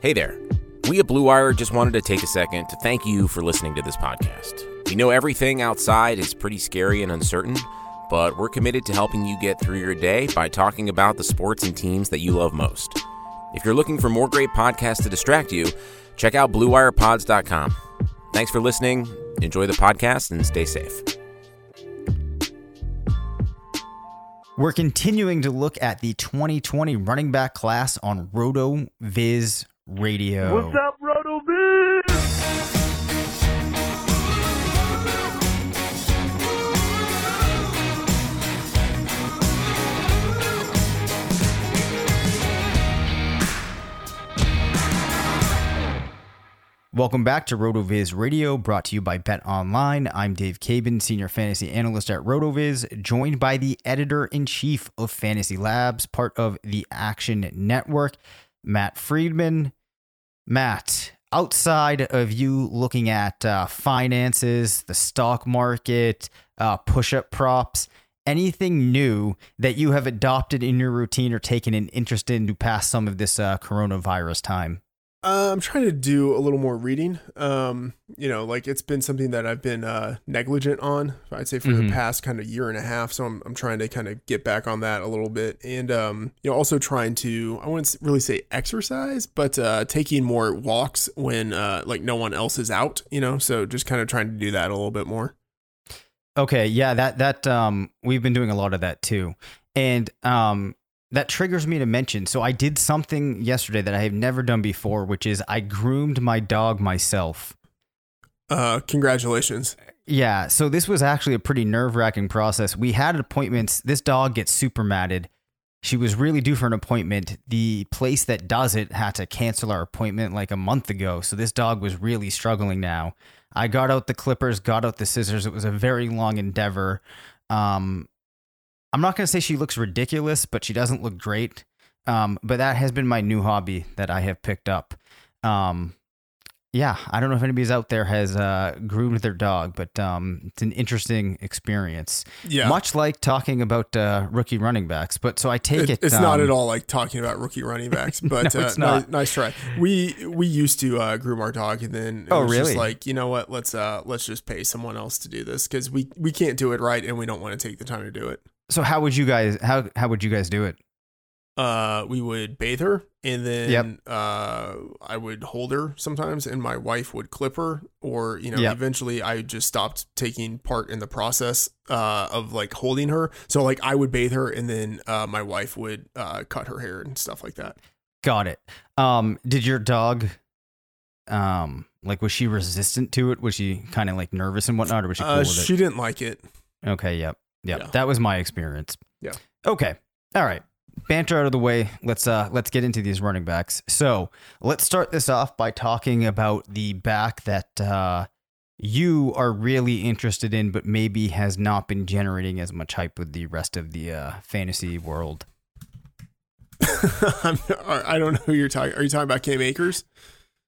Hey there. We at Blue Wire just wanted to take a second to thank you for listening to this podcast. We know everything outside is pretty scary and uncertain, but we're committed to helping you get through your day by talking about the sports and teams that you love most. If you're looking for more great podcasts to distract you, check out BlueWirePods.com. Thanks for listening. Enjoy the podcast and stay safe. We're continuing to look at the 2020 running back class on Roto Viz Radio. What's up, RotoViz? Welcome back to RotoViz Radio, brought to you by BetOnline. I'm Dave Cabin, Senior Fantasy Analyst at RotoViz, joined by the Editor in Chief of Fantasy Labs, part of the Action Network, Matt Freedman. Matt, outside of you looking at uh, finances, the stock market, uh, push up props, anything new that you have adopted in your routine or taken an interest in to pass some of this uh, coronavirus time? Uh, I'm trying to do a little more reading. Um, you know, like it's been something that I've been uh, negligent on, I'd say, for Mhm. the past kind of year and a half. So I'm, I'm trying to kind of get back on that a little bit. And, um, you know, also trying to, I wouldn't really say exercise, but uh, taking more walks when uh, like no one else is out, you know, so just kind of trying to do that a little bit more. Okay, yeah, that that um we've been doing a lot of that too. And um that triggers me to mention. So I did something yesterday that I have never done before, which is I groomed my dog myself. Uh, congratulations. Yeah, so this was actually a pretty nerve-wracking process. We had appointments. This dog gets super matted. She was really due for an appointment. The place that does it had to cancel our appointment like a month ago. So this dog was really struggling now. I got out the clippers, got out the scissors. It was a very long endeavor. Um, I'm not going to say she looks ridiculous, but she doesn't look great. Um, but that has been my new hobby that I have picked up. Um, yeah, I don't know if anybody's out there has uh, groomed their dog, but um, it's an interesting experience. Yeah. Much like talking about uh, rookie running backs. But so I take it. It- it's not um, at all like talking about rookie running backs, but No, uh, it's ni- not. Nice, try. We we used to uh, groom our dog, and then it Oh, was just really? like you know what? Let's uh let's just pay someone else to do this because we we can't do it right, and we don't want to take the time to do it. So how would you guys how how would you guys do it? Uh, we would bathe her, and then Yep. uh, I would hold her sometimes, and my wife would clip her, or you know, Yep. eventually I just stopped taking part in the process uh, of like holding her. So like I would bathe her, and then uh, my wife would uh, cut her hair and stuff like that. Got it. Um, did your dog, um, like was she resistant to it? Was she kind of like nervous and whatnot, or was she cool Uh, she didn't like it. it? Okay, yep. Yep, Yeah. that was my experience. Yeah. Okay. All right. Banter out of the way. Let's uh let's get into these running backs. So let's start this off by talking about the back that uh you are really interested in, but maybe has not been generating as much hype with the rest of the uh, fantasy world. I'm, I don't know who you're talking. Are you talking about Cam Akers?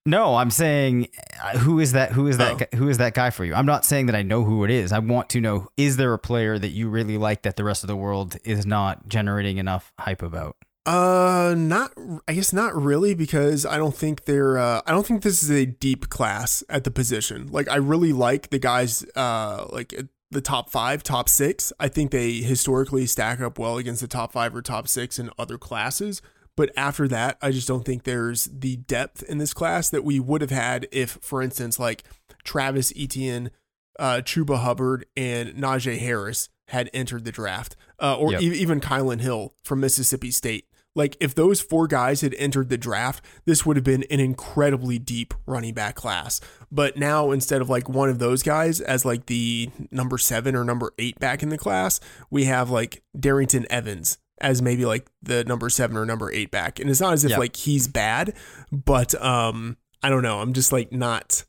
No, I'm saying uh, who is that? Who is that? Oh. Who is that guy for you? I'm not saying that I know who it is. I want to know: is there a player that you really like that the rest of the world is not generating enough hype about? Uh, not. I guess not really because I don't think they're. Uh, I don't think this is a deep class at the position. Like I really like the guys. Uh, like the top five, top six. I think they historically stack up well against the top five or top six in other classes. But after that, I just don't think there's the depth in this class that we would have had if, for instance, like Travis Etienne, uh, Chuba Hubbard, and Najee Harris had entered the draft, uh, or Yep. e- even Kylin Hill from Mississippi State. Like if those four guys had entered the draft, this would have been an incredibly deep running back class. But now instead of like one of those guys as like the number seven or number eight back in the class, we have like Darrynton Evans as maybe like the number seven or number eight back. And it's not as if like he's bad, but um I don't know. I'm just like not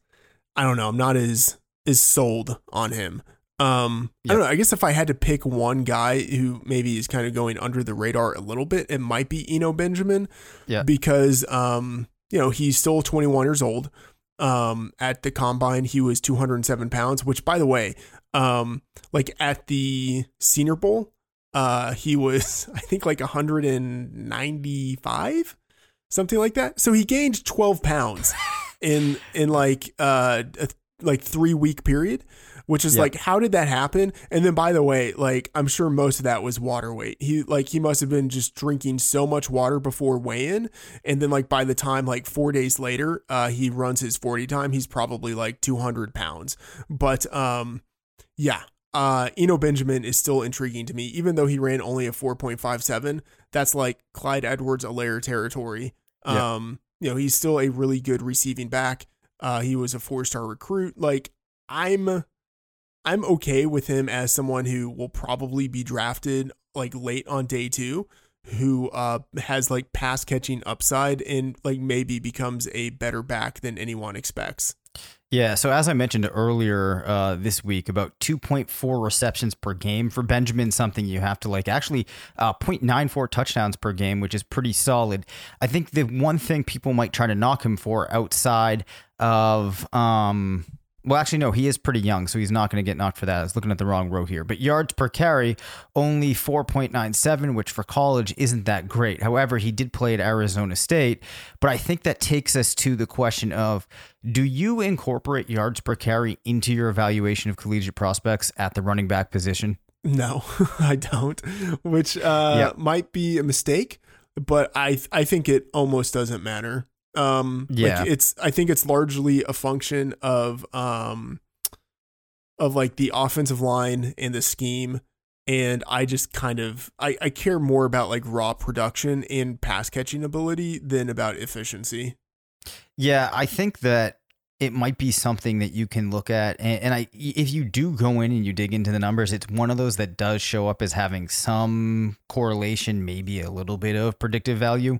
I don't know. I'm not as as sold on him. Um, I don't know. I guess if I had to pick one guy who maybe is kind of going under the radar a little bit, it might be Eno Benjamin. Yeah. Because um, you know, he's still 21 years old. Um, at the combine, he was 207 pounds, which by the way, um, like at the Senior Bowl, uh, he was I think like 195, something like that. So he gained 12 pounds in in like uh a, like three week period which is Yeah. like how did that happen and then by the way like i'm sure most of that was water weight he like he must have been just drinking so much water before weigh-in and then like by the time like four days later uh he runs his 40 time he's probably like 200 pounds but um yeah uh Eno Benjamin is still intriguing to me even though he ran only a 4.57 that's like Clyde Edwards Helaire territory Yeah. um you know he's still a really good receiving back uh he was a four-star recruit like I'm I'm okay with him as someone who will probably be drafted like late on day 2 who uh has like pass catching upside and like maybe becomes a better back than anyone expects. Yeah, so as I mentioned earlier uh, this week, about 2.4 receptions per game for Benjamin, something you have to like actually uh, 0.94 touchdowns per game, which is pretty solid. I think the one thing people might try to knock him for outside of, um, well, actually, no, he is pretty young, so he's not going to get knocked for that. I was looking at the wrong row here. But yards per carry, only 4.97, which for college isn't that great. However, he did play at Arizona State. But I think that takes us to the question of do you incorporate yards per carry into your evaluation of collegiate prospects at the running back position? No, I don't, which uh Yeah. might be a mistake, but I I think it almost doesn't matter. Um Yeah. like it's I think it's largely a function of um of like the offensive line and the scheme and I just kind of I, I care more about like raw production and pass catching ability than about efficiency. Yeah, I think that it might be something that you can look at, and, and I, if you do go in and you dig into the numbers, it's one of those that does show up as having some correlation, maybe a little bit of predictive value.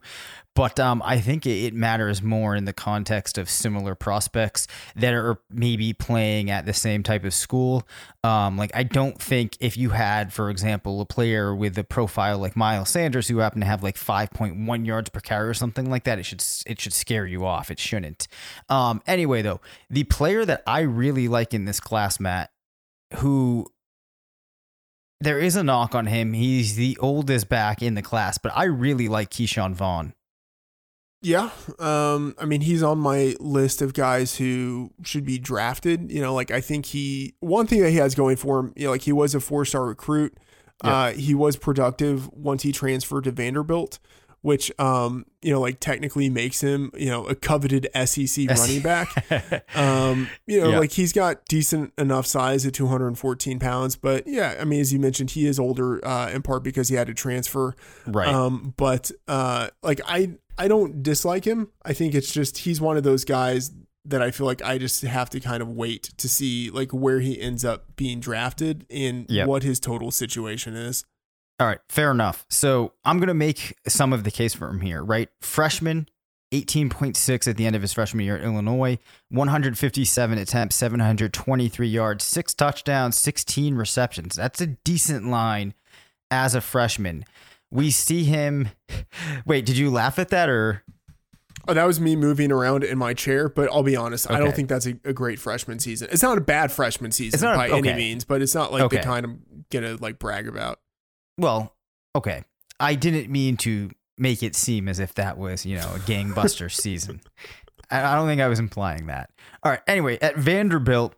But um, I think it, matters more in the context of similar prospects that are maybe playing at the same type of school. Um, like I don't think if you had, for example, a player with a profile like Miles Sanders who happened to have like 5.1 yards per carry or something like that, it should it should scare you off. It shouldn't. Um, anyway, though, the player that I really like in this class, Matt, who there is a knock on him. He's the oldest back in the class, but I really like Ke'Shawn Vaughn. Yeah. Um, I mean, he's on my list of guys who should be drafted. You know, like I think he one thing that he has going for him, you know, like he was a four star recruit. Uh, he was productive once he transferred to Vanderbilt, which um, you know, like technically makes him, you know, a coveted SEC running back. Um, you know, Yeah. like he's got decent enough size at 214 pounds, but yeah, I mean, as you mentioned, he is older uh, in part because he had to transfer. Right. Um, but uh, like I, I don't dislike him. I think it's just he's one of those guys that I feel like I just have to kind of wait to see like where he ends up being drafted and Yep. what his total situation is. All right, fair enough. So I'm going to make some of the case for him here, right? Freshman, 18.6 at the end of his freshman year at Illinois, 157 attempts, 723 yards, six touchdowns, 16 receptions. That's a decent line as a freshman. We see him. Wait, did you laugh at that or? Oh, that was me moving around in my chair, but I'll be honest, I don't think that's a, a great freshman season. It's not a bad freshman season It's not a- by any means, but it's not like Okay. the kind I'm gonna like brag about. Well, okay. I didn't mean to make it seem as if that was, you know, a gangbuster season. I don't think I was implying that. All right. Anyway, at Vanderbilt,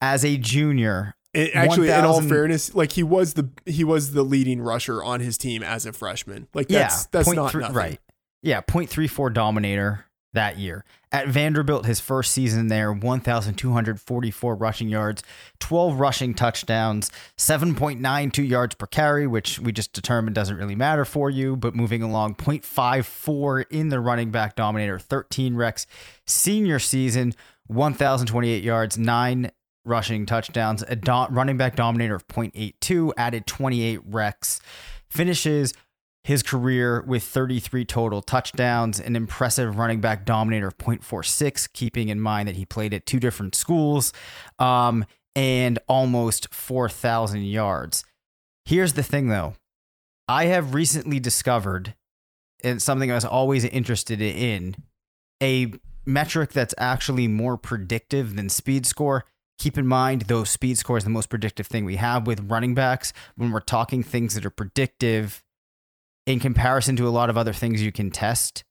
as a junior, It, actually, in all fairness, like he was the he was the leading rusher on his team as a freshman. Like that's yeah, that's not three- right. Yeah, 0.34 dominator that year. At Vanderbilt, his first season there, 1,244 rushing yards, 12 rushing touchdowns, 7.92 yards per carry, which we just determined doesn't really matter for you. But moving along, 0.54 in the running back dominator, 13 recs. Senior season, 1,028 yards, nine rushing touchdowns, a do- running back dominator of 0.82, added 28 recs. Finishes his career with 33 total touchdowns, an impressive running back dominator of 0.46, keeping in mind that he played at two different schools, um, and almost 4,000 yards. Here's the thing though I have recently discovered, and something I was always interested in, a metric that's actually more predictive than speed score. Keep in mind, though, speed score is the most predictive thing we have with running backs. When we're talking things that are predictive, in comparison to a lot of other things you can test,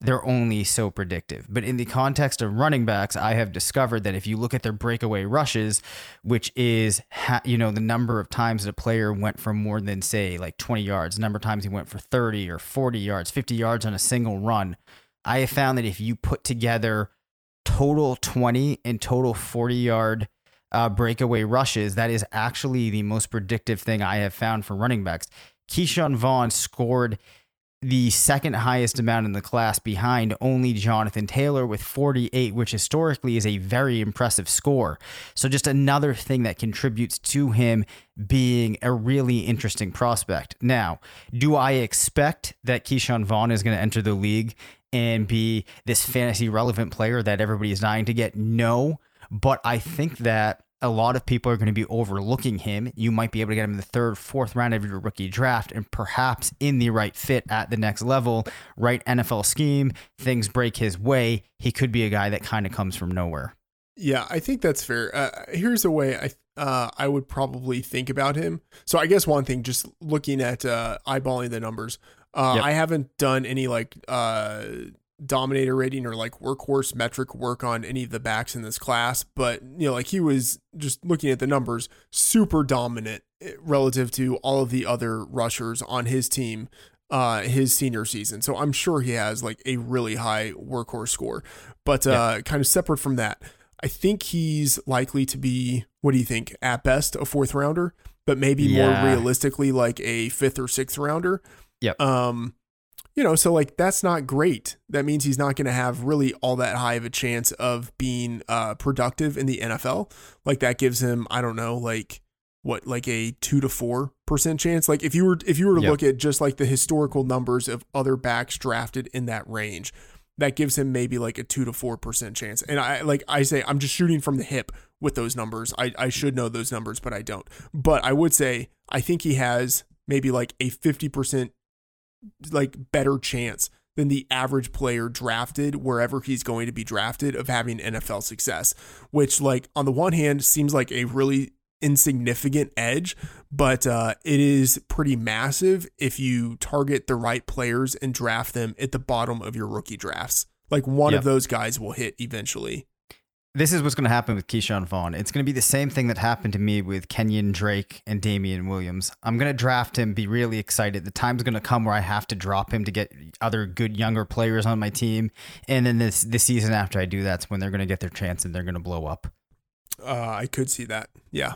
they're only so predictive. But in the context of running backs, I have discovered that if you look at their breakaway rushes, which is you know the number of times that a player went for more than say like 20 yards, the number of times he went for 30 or 40 yards, 50 yards on a single run, I have found that if you put together total 20 and total 40 yard uh, breakaway rushes, that is actually the most predictive thing I have found for running backs. Ke'Shawn Vaughn scored the second highest amount in the class behind only Jonathan Taylor with 48, which historically is a very impressive score. So, just another thing that contributes to him being a really interesting prospect. Now, do I expect that Ke'Shawn Vaughn is going to enter the league and be this fantasy relevant player that everybody is dying to get? No, but I think that a lot of people are going to be overlooking him. You might be able to get him in the third, fourth round of your rookie draft, and perhaps in the right fit at the next level, right NFL scheme, things break his way. He could be a guy that kind of comes from nowhere. Yeah, I think that's fair. Uh, here's a way I uh, I would probably think about him. So I guess one thing, just looking at uh, eyeballing the numbers, uh, Yep. I haven't done any like uh, dominator rating or like workhorse metric work on any of the backs in this class, but you know, like he was just looking at the numbers, super dominant eh, relative to all of the other rushers on his team. Uh, his senior season, so I'm sure he has like a really high workhorse score. But uh, kind of separate from that, I think he's likely to be, what do you think, at best a fourth rounder, but maybe Yeah. more realistically like a fifth or sixth rounder. Yep. Um, you know, so like that's not great. That means he's not going to have really all that high of a chance of being uh, productive in the NFL. Like that gives him, I don't know, like what, like a two to four percent chance. Like if you were if you were to Yep. look at just like the historical numbers of other backs drafted in that range, that gives him maybe like a two to four percent chance. And I like I say I'm just shooting from the hip with those numbers. I, I should know those numbers, but I don't. But I would say I think he has maybe like a fifty percent like better chance than the average player drafted wherever he's going to be drafted of having NFL success, which like on the one hand seems like a really insignificant edge, but uh, it is pretty massive if you target the right players and draft them at the bottom of your rookie drafts. Like one Yep. of those guys will hit eventually. This is what's going to happen with Ke'Shawn Vaughn. It's going to be the same thing that happened to me with Kenyan Drake and Damien Williams. I'm going to draft him, be really excited. The time's going to come where I have to drop him to get other good younger players on my team. And then this the season after I do that's when they're going to get their chance and they're going to blow up. Uh, I could see that. Yeah.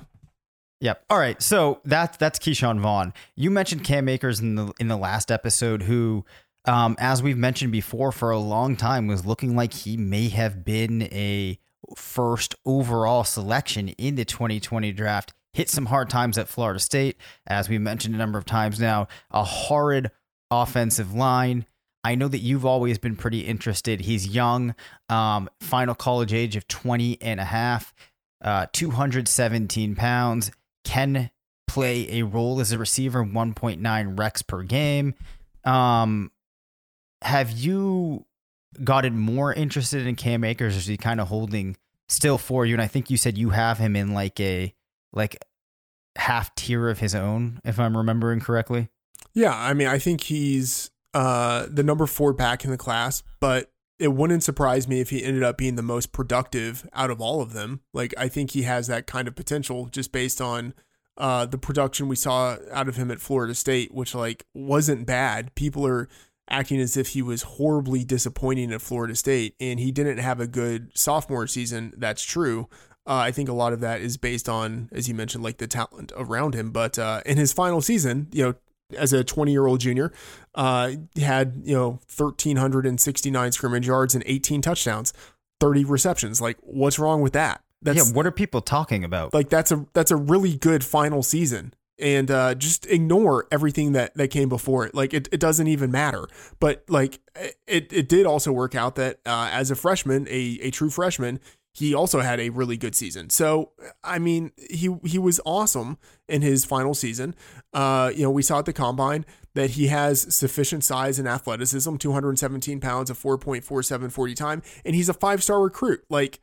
Yep. All right. So that's that's Keyshawn Vaughn. You mentioned Cam Akers in the in the last episode, who um, as we've mentioned before, for a long time was looking like he may have been a first overall selection in the 2020 draft. Hit some hard times at Florida State, as we mentioned a number of times now. A horrid offensive line. I know that you've always been pretty interested. He's young, um, final college age of 20 and a half, uh, 217 pounds, can play a role as a receiver, 1.9 recs per game. Um, have you gotten more interested in Cam Akers, is he kind of holding still for you? And I think you said you have him in like a like half tier of his own, if I'm remembering correctly. Yeah, I mean, I think he's uh, the number four back in the class, but it wouldn't surprise me if he ended up being the most productive out of all of them. Like, I think he has that kind of potential just based on uh, the production we saw out of him at Florida State, which like wasn't bad. People are acting as if he was horribly disappointing at Florida State, and he didn't have a good sophomore season. That's true. Uh, I think a lot of that is based on, as you mentioned, like the talent around him. But uh, in his final season, you know, as a 20 year old junior, uh, had you know 1,369 scrimmage yards and 18 touchdowns, 30 receptions. Like, what's wrong with that? That's, yeah, what are people talking about? Like, that's a that's a really good final season and uh, just ignore everything that that came before it. Like it, it doesn't even matter. But like it, it did also work out that uh, as a freshman, a, a true freshman, he also had a really good season. So I mean, he he was awesome in his final season. Uh, you know, we saw at the combine that he has sufficient size and athleticism, 217 pounds, a 4.47 40 time, and he's a five star recruit. Like,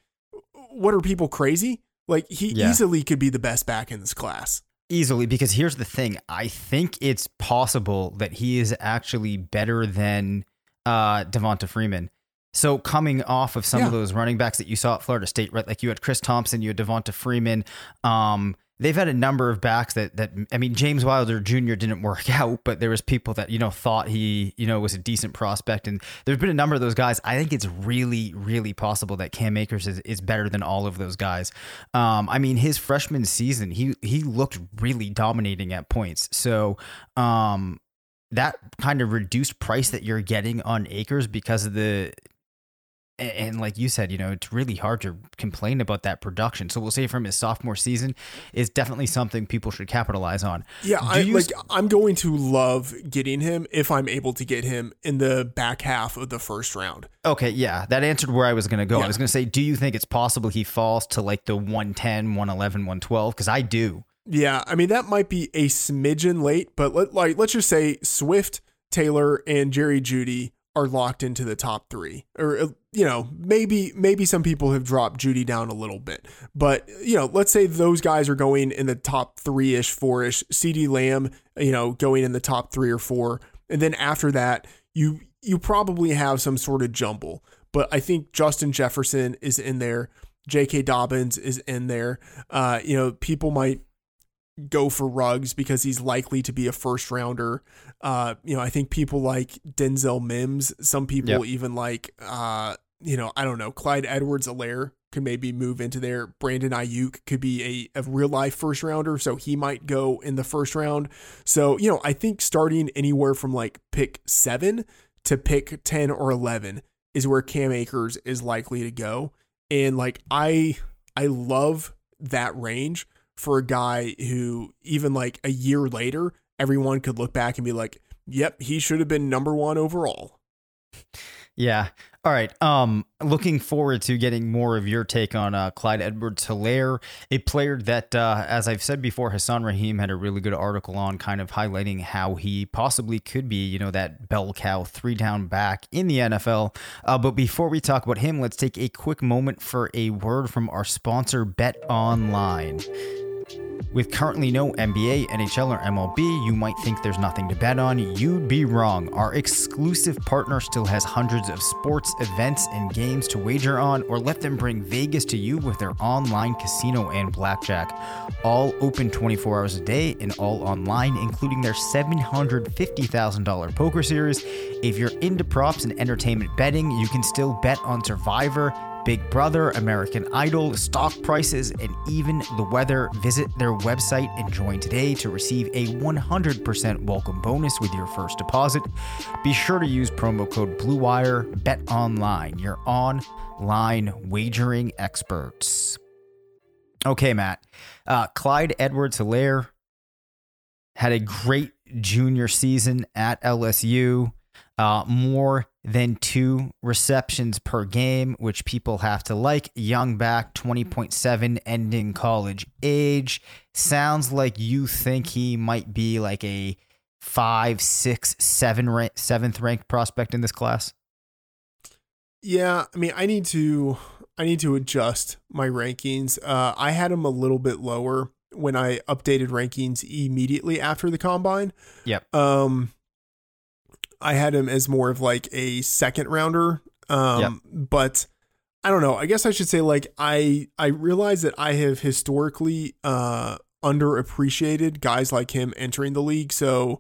what are people crazy? Like he yeah. easily could be the best back in this class. Easily, because here's the thing. I think it's possible that he is actually better than uh, Devonta Freeman. So coming off of some yeah. of those running backs that you saw at Florida State, right? Like you had Chris Thompson, you had Devonta Freeman. Um, they've had a number of backs that that I mean James Wilder Jr. didn't work out, but there was people that you know thought he you know was a decent prospect, and there's been a number of those guys. I think it's really really possible that Cam Akers is, is better than all of those guys. Um, I mean his freshman season he he looked really dominating at points, so um, that kind of reduced price that you're getting on Akers because of the and, and, like you said, you know, it's really hard to complain about that production. So we'll say from his sophomore season is definitely something people should capitalize on. Yeah, I, like st- I'm going to love getting him if I'm able to get him in the back half of the first round. Okay, yeah, that answered where I was going to go. Yeah. I was going to say, do you think it's possible he falls to like the 110, 111, 112? Because I do. Yeah, I mean that might be a smidgen late, but let like let's just say Swift, Taylor, and Jerry Jeudy are locked into the top three, or uh, you know, maybe maybe some people have dropped Jeudy down a little bit, but you know, let's say those guys are going in the top three ish, four ish. CeeDee Lamb, you know, going in the top three or four, and then after that, you you probably have some sort of jumble. But I think Justin Jefferson is in there. J.K. Dobbins is in there. Uh, you know, people might go for Ruggs because he's likely to be a first rounder. Uh, you know, I think people like Denzel Mims. Some people yep. even like, uh, you know, I don't know, Clyde Edwards-Helaire could maybe move into there. Brandon Aiyuk could be a, a real life first rounder, so he might go in the first round. So, you know, I think starting anywhere from like pick seven to pick 10 or 11 is where Cam Akers is likely to go. And like, I, I love that range for a guy who even like a year later, everyone could look back and be like, "Yep, he should have been number 1 overall." Yeah. All right. Um, looking forward to getting more of your take on uh, Clyde Edwards Helaire, a player that, uh, as I've said before, Hasan Rahim had a really good article on kind of highlighting how he possibly could be, you know, that bell cow three down back in the NFL. Uh, but before we talk about him, let's take a quick moment for a word from our sponsor, Bet Online. With currently no NBA, NHL, or MLB, you might think there's nothing to bet on. You'd be wrong. Our exclusive partner still has hundreds of sports, events, and games to wager on, or let them bring Vegas to you with their online casino and blackjack. All open 24 hours a day and all online, including their $750,000 poker series. If you're into props and entertainment betting, you can still bet on Survivor Big Brother, American Idol, stock prices, and even the weather. Visit their website and join today to receive a 100% welcome bonus with your first deposit. Be sure to use promo code BlueWire. Bet online, your online wagering experts. Okay, Matt. Uh, Clyde Edwards Helaire had a great junior season at LSU. Uh, more than two receptions per game, which people have to like. Young back, 20.7, ending college age. Sounds like you think he might be like a five, six, seven, rank, seventh ranked prospect in this class. Yeah, I mean, I need to, I need to adjust my rankings. Uh, I had him a little bit lower when I updated rankings immediately after the combine. Yep. Um, I had him as more of like a second rounder. Um, Yep. but I don't know. I guess I should say like I I realize that I have historically uh underappreciated guys like him entering the league. So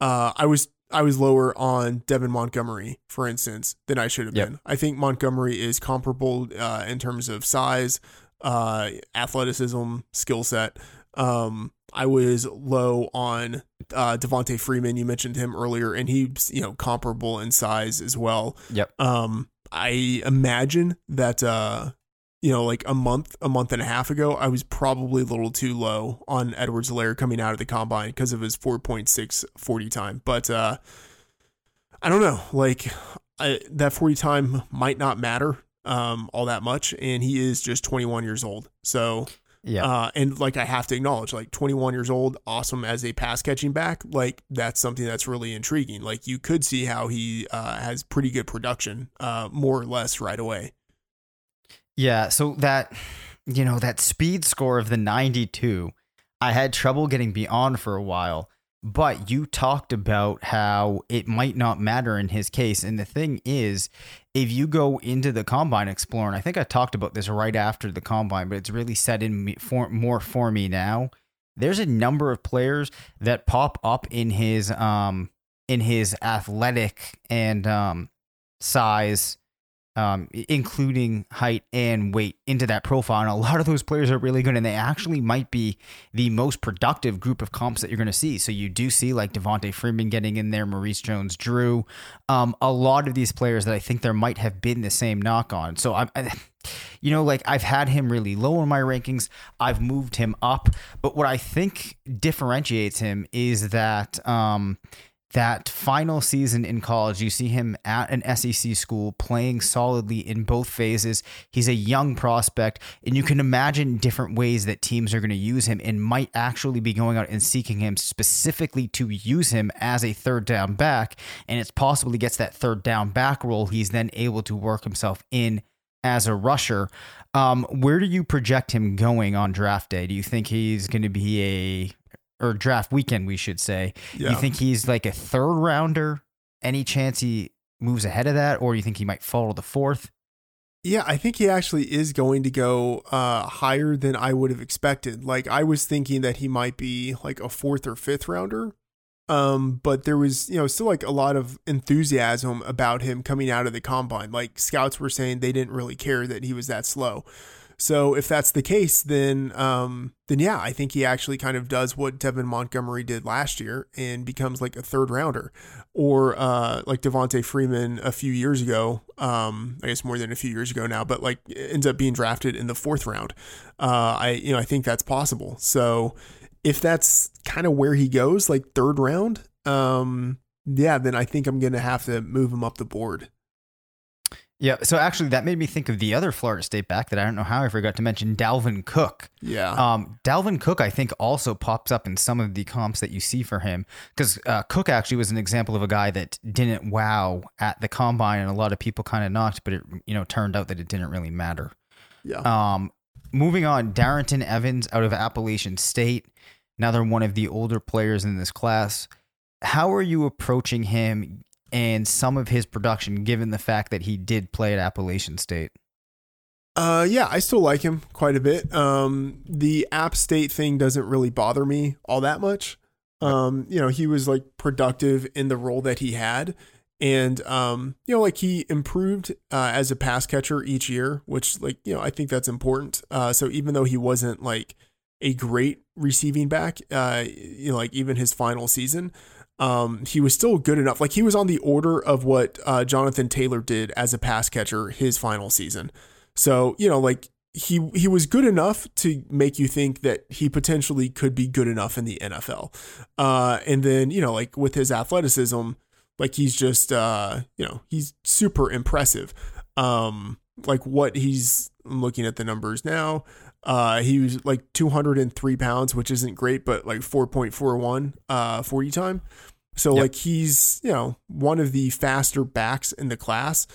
uh I was I was lower on David Montgomery, for instance, than I should have Yep. been. I think Montgomery is comparable uh, in terms of size, uh, athleticism, skill set. Um, I was low on uh, Devonta Freeman. You mentioned him earlier, and he's you know comparable in size as well. Yep. Um, I imagine that uh, you know, like a month, a month and a half ago, I was probably a little too low on Edwards Helaire coming out of the combine because of his 4.6 40 time. But uh, I don't know, like I, that 40 time might not matter um, all that much, and he is just 21 years old. So Yeah. uh, and like I have to acknowledge, like 21 years old, awesome as a pass catching back. Like that's something that's really intriguing. Like you could see how he uh, has pretty good production, uh, more or less right away. Yeah, so that you know, that speed score of the 92, I had trouble getting beyond for a while, but you talked about how it might not matter in his case. And the thing is, if you go into the combine explorer, and I think I talked about this right after the combine, but it's really set in for more for me now. There's a number of players that pop up in his um in his athletic and um size um, including height and weight into that profile. And a lot of those players are really good, and they actually might be the most productive group of comps that you're going to see. So you do see like Devonta Freeman getting in there, Maurice Jones, Drew, um, a lot of these players that I think there might have been the same knock on. So I'm. I, you know, like I've had him really low in my rankings. I've moved him up, but what I think differentiates him is that um, that final season in college, you see him at an SEC school playing solidly in both phases. He's a young prospect, and you can imagine different ways that teams are going to use him and might actually be going out and seeking him specifically to use him as a third down back. And it's possible he gets that third down back role. He's then able to work himself in as a rusher. Um, where do you project him going on draft day? Do you think he's going to be a or draft weekend, we should say? Yeah. You think he's like a third rounder? Any chance he moves ahead of that, or do you think he might fall to the fourth? Yeah, I think he actually is going to go uh, higher than I would have expected. Like I was thinking that he might be like a fourth or fifth rounder. Um, but there was, you know, still like a lot of enthusiasm about him coming out of the combine. Like scouts were saying they didn't really care that he was that slow. So if that's the case, then um, then yeah, I think he actually kind of does what David Montgomery did last year and becomes like a third rounder, or uh, like Devonta Freeman a few years ago. Um, I guess more than a few years ago now, but like ends up being drafted in the fourth round. Uh, I you know I think that's possible. So if that's kind of where he goes, like third round, um, yeah, then I think I'm gonna have to move him up the board. Yeah. So actually, that made me think of the other Florida State back that I don't know how I forgot to mention, Dalvin Cook. Yeah. Um, Dalvin Cook, I think, also pops up in some of the comps that you see for him because uh, Cook actually was an example of a guy that didn't wow at the combine, and a lot of people kind of knocked, but it you know turned out that it didn't really matter. yeah. Um, moving on, Darrynton Evans out of Appalachian State, another one of the older players in this class. How are you approaching him and some of his production, given the fact that he did play at Appalachian State? Uh, yeah, I still like him quite a bit. Um, the App State thing doesn't really bother me all that much. Um, you know, he was like productive in the role that he had, And um, you know, like he improved uh, as a pass catcher each year, which like you know I think that's important. Uh, so even though he wasn't like a great receiving back, uh, you know, like even his final season, um, he was still good enough. Like he was on the order of what uh, Jonathan Taylor did as a pass catcher his final season. So you know, like he he was good enough to make you think that he potentially could be good enough in the NFL. Uh, and then you know, like with his athleticism, like he's just uh, you know he's super impressive. Um, like what he's I'm looking at the numbers now. Uh, he was like 203 pounds, which isn't great, but like 4.41 uh 40 time. So Yep. like he's you know one of the faster backs in the class.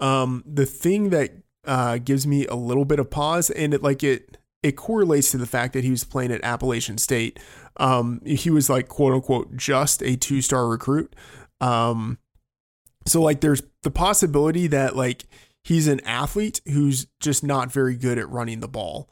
Um, the thing that uh, gives me a little bit of pause, and it like it it correlates to the fact that he was playing at Appalachian State. Um, he was like quote unquote just a two star recruit. Um, so like there's the possibility that like he's an athlete who's just not very good at running the ball.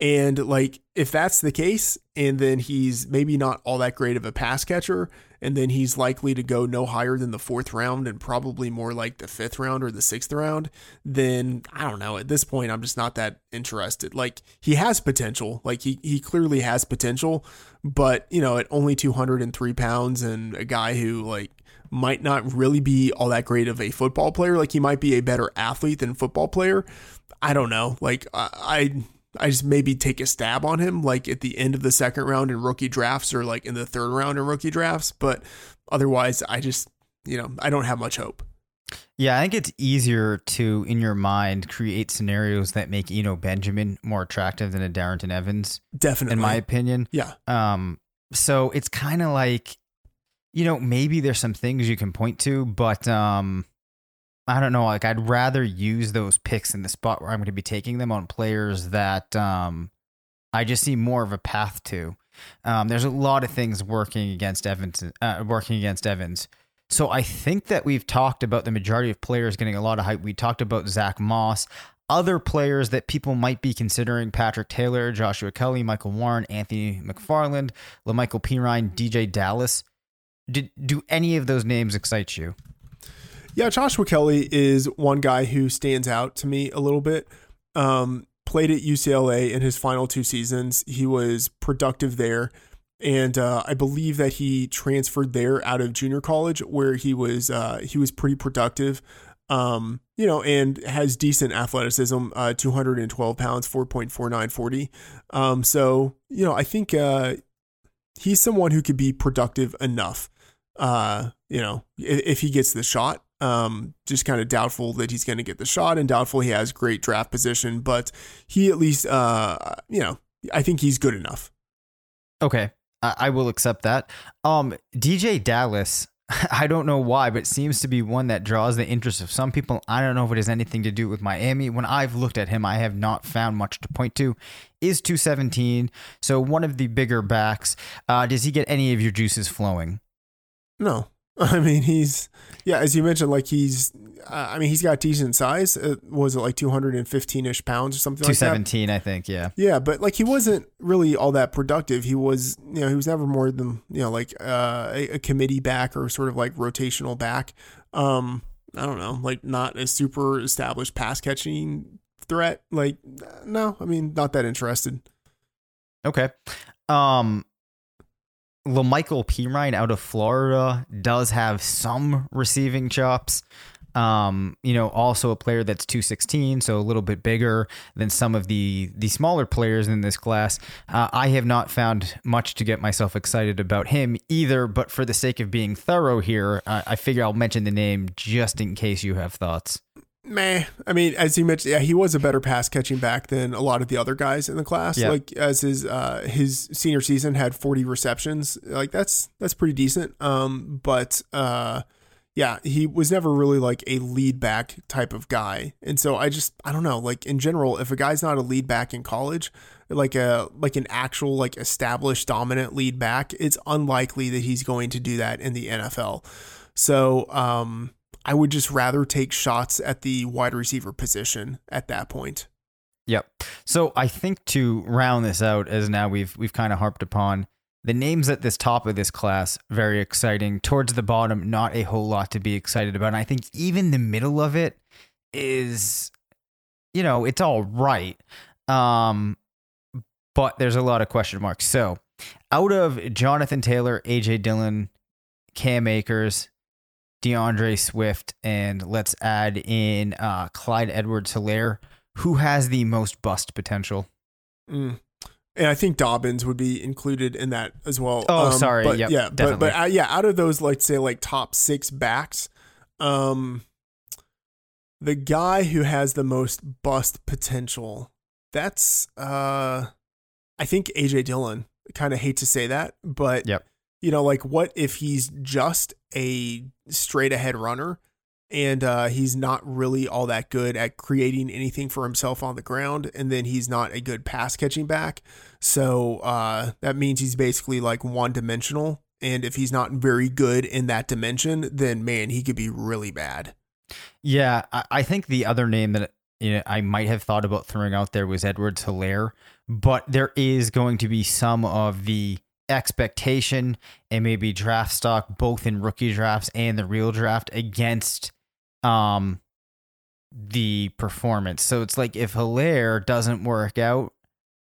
And like if that's the case, and then he's maybe not all that great of a pass catcher, and then he's likely to go no higher than the fourth round and probably more like the fifth round or the sixth round, then I don't know. At this point, I'm just not that interested. Like he has potential. Like he he clearly has potential, but you know, at only 203 pounds and a guy who like might not really be all that great of a football player. Like he might be a better athlete than football player. I don't know. Like I. I I just maybe take a stab on him like at the end of the second round in rookie drafts or like in the third round in rookie drafts. But otherwise, I just, you know, I don't have much hope. Yeah, I think it's easier to, in your mind, create scenarios that make Eno Benjamin more attractive than a Darrynton Evans, Definitely. in my opinion. yeah. Um, so it's kind of like, you know, maybe there's some things you can point to, but um, I don't know. Like, I'd rather use those picks in the spot where I'm going to be taking them on players that um, I just see more of a path to. Um, there's a lot of things working against Evans, uh, working against Evans. So I think that we've talked about the majority of players getting a lot of hype. We talked about Zach Moss, other players that people might be considering: Patrick Taylor, Joshua Kelley, Michael Warren, Anthony McFarland, Lamical Perine, DeeJay Dallas. Did do any of those names excite you? Yeah, Joshua Kelley is one guy who stands out to me a little bit. Um, played at UCLA in his final two seasons. He was productive there. And uh, I believe that he transferred there out of junior college, where he was uh, he was pretty productive, um, you know, and has decent athleticism. Uh, Two hundred and twelve pounds, four point four nine forty. Um, so you know, I think uh, he's someone who could be productive enough. Uh, you know, if, if he gets the shot. Um, just kind of doubtful that he's going to get the shot, and doubtful he has great draft position. But he at least, uh, you know, I think he's good enough. Okay, I, I will accept that. Um, DeeJay Dallas, I don't know why, but seems to be one that draws the interest of some people. I don't know if it has anything to do with Miami. When I've looked at him, I have not found much to point to. Is 217, so one of the bigger backs. Uh, does he get any of your juices flowing? No, I mean he's yeah, as you mentioned, like he's. Uh, I mean he's got decent size. Uh, was it like two hundred and fifteen ish pounds or something like 217, I think, yeah. Yeah, but like he wasn't really all that productive. He was, you know, he was never more than you know like uh, a, a committee back or sort of like rotational back. Um, I don't know, like not a super established pass catching threat. Like no, I mean not that interested. Okay. Um Lamical Perine out of Florida does have some receiving chops. Um, you know, also a player that's 216, so a little bit bigger than some of the the smaller players in this class. Uh, I have not found much to get myself excited about him either, but for the sake of being thorough here, uh, I figure I'll mention the name just in case you have thoughts. Meh. I mean, as you mentioned, yeah, he was a better pass catching back than a lot of the other guys in the class. Yeah. Like as his uh his senior season had 40 receptions. Like that's that's pretty decent. Um but uh yeah, he was never really like a lead back type of guy. And so I just I don't know, like in general, if a guy's not a lead back in college, like a like an actual like established dominant lead back, it's unlikely that he's going to do that in the NFL. So, um I would just rather take shots at the wide receiver position at that point. Yep. So I think to round this out, as now we've we've kind of harped upon, The names at this top of this class, very exciting. Towards the bottom, not a whole lot to be excited about. And I think even the middle of it is, you know, it's all right. Um, but there's a lot of question marks. So out of Jonathan Taylor, AJ Dillon, Cam Akers, D'Andre Swift, and let's add in uh, Clyde Edwards Helaire, who has the most bust potential? Mm. And I think Dobbins would be included in that as well. Oh, sorry. But, Yep, yeah, but, definitely. but uh, yeah, out of those, like say, like top six backs, um, the guy who has the most bust potential, that's uh, I think AJ Dillon. Kind of hate to say that, but Yep. You know, like what if he's just a straight ahead runner and uh, he's not really all that good at creating anything for himself on the ground, and then he's not a good pass catching back. So uh, that means he's basically like one dimensional. And if he's not very good in that dimension, then man, he could be really bad. Yeah, I, think the other name that you know, I might have thought about throwing out there was Edwards Helaire, but there is going to be some of the expectation and maybe draft stock, both in rookie drafts and the real draft, against um the performance. So it's like if Helaire doesn't work out,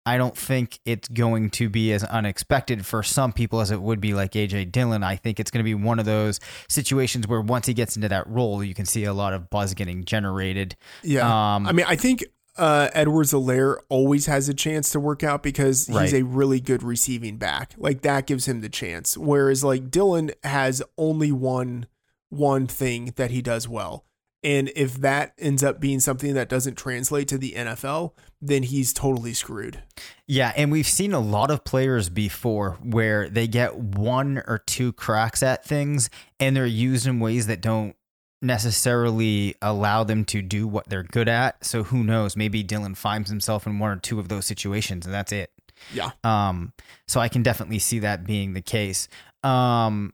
I don't think it's going to be as unexpected for some people as it would be like AJ Dillon. I think it's going to be one of those situations where once he gets into that role, you can see a lot of buzz getting generated. Yeah. Um, I mean, I think uh, Edwards Helaire always has a chance to work out because he's Right. a really good receiving back. Like that gives him the chance. Whereas like Dillon has only one one thing that he does well. And if that ends up being something that doesn't translate to the NFL, then he's totally screwed. Yeah, and we've seen a lot of players before where they get one or two cracks at things and they're used in ways that don't necessarily allow them to do what they're good at. So who knows? Maybe Dillon finds himself in one or two of those situations and that's it. Yeah. Um, so I can definitely see that being the case. Um,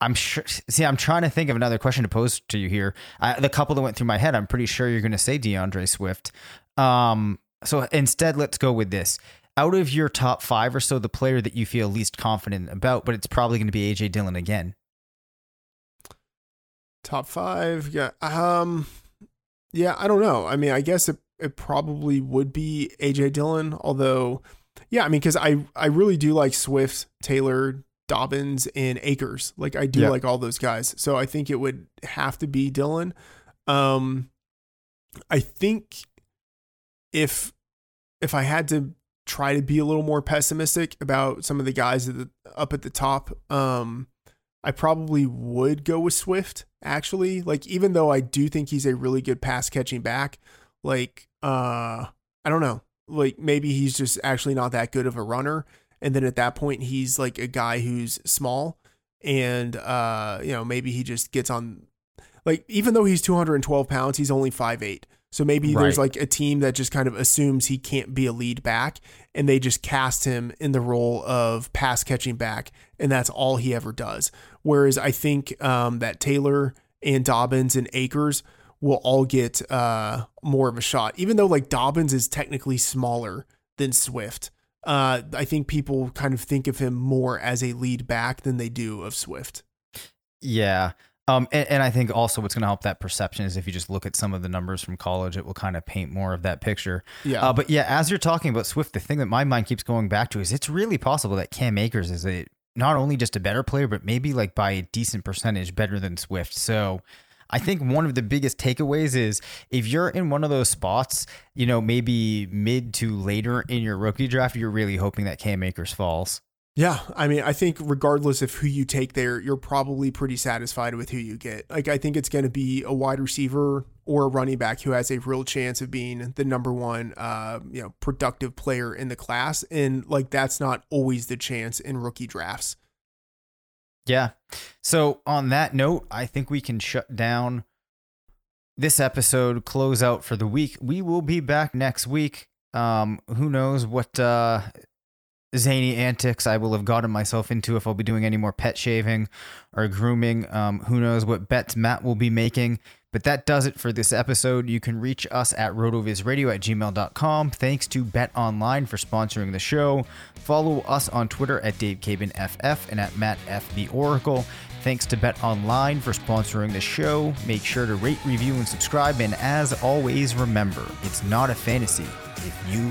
I'm sure. See, I'm trying to think of another question to pose to you here. I, the couple that went through my head, I'm pretty sure you're going to say D'Andre Swift. Um, so instead, let's go with this. Out of your top five or so, the player that you feel least confident about, but it's probably going to be AJ Dillon again. Top five. Yeah. Um yeah, I don't know. I mean, I guess it, it probably would be AJ Dillon, although yeah, I mean, because I I really do like Swift, Taylor, Dobbins, and Akers. Like I do Yeah. like all those guys. So I think it would have to be Dillon. Um I think if if I had to try to be a little more pessimistic about some of the guys at the, up at the top, um, I probably would go with Swift actually. Like even though I do think he's a really good pass catching back, like uh I don't know. Like maybe he's just actually not that good of a runner and then at that point he's like a guy who's small and uh you know maybe he just gets on like even though he's 212 pounds he's only 5'8 so maybe there's like a team that just kind of assumes he can't be a lead back and they just cast him in the role of pass catching back and that's all he ever does. Whereas i think um, that taylor and dobbins and akers will all get uh, more of a shot even though like dobbins is technically smaller than swift. Uh, i think people kind of think of him more as a lead back than they do of swift. Yeah. Um, and, and I think also what's going to help that perception is if you just look at some of the numbers from college, it will kind of paint more of that picture. yeah Uh, but yeah, as you're talking about Swift, the thing that my mind keeps going back to is it's really possible that Cam Akers is a not only just a better player, but maybe like by a decent percentage better than Swift. So I think one of the biggest takeaways is if you're in one of those spots, you know, maybe mid to later in your rookie draft, you're really hoping that Cam Akers falls. Yeah, I mean, I think regardless of who you take there, you're probably pretty satisfied with who you get. Like, I think it's going to be a wide receiver or a running back who has a real chance of being the number one, uh, you know, productive player in the class, and like that's not always the chance in rookie drafts. Yeah. So on that note, I think we can shut down this episode, close out for the week. We will be back next week. Um, who knows what uh zany antics I will have gotten myself into if I'll be doing any more pet shaving or grooming. Um, who knows what bets Matt will be making. But that does it for this episode. You can reach us at rotovizradio at gmail.com. Thanks to BetOnline for sponsoring the show. Follow us on Twitter at DaveCabanFF and at Matt. Thanks to BetOnline for sponsoring the show. Make sure to rate, review, and subscribe. And as always, remember, it's not a fantasy if you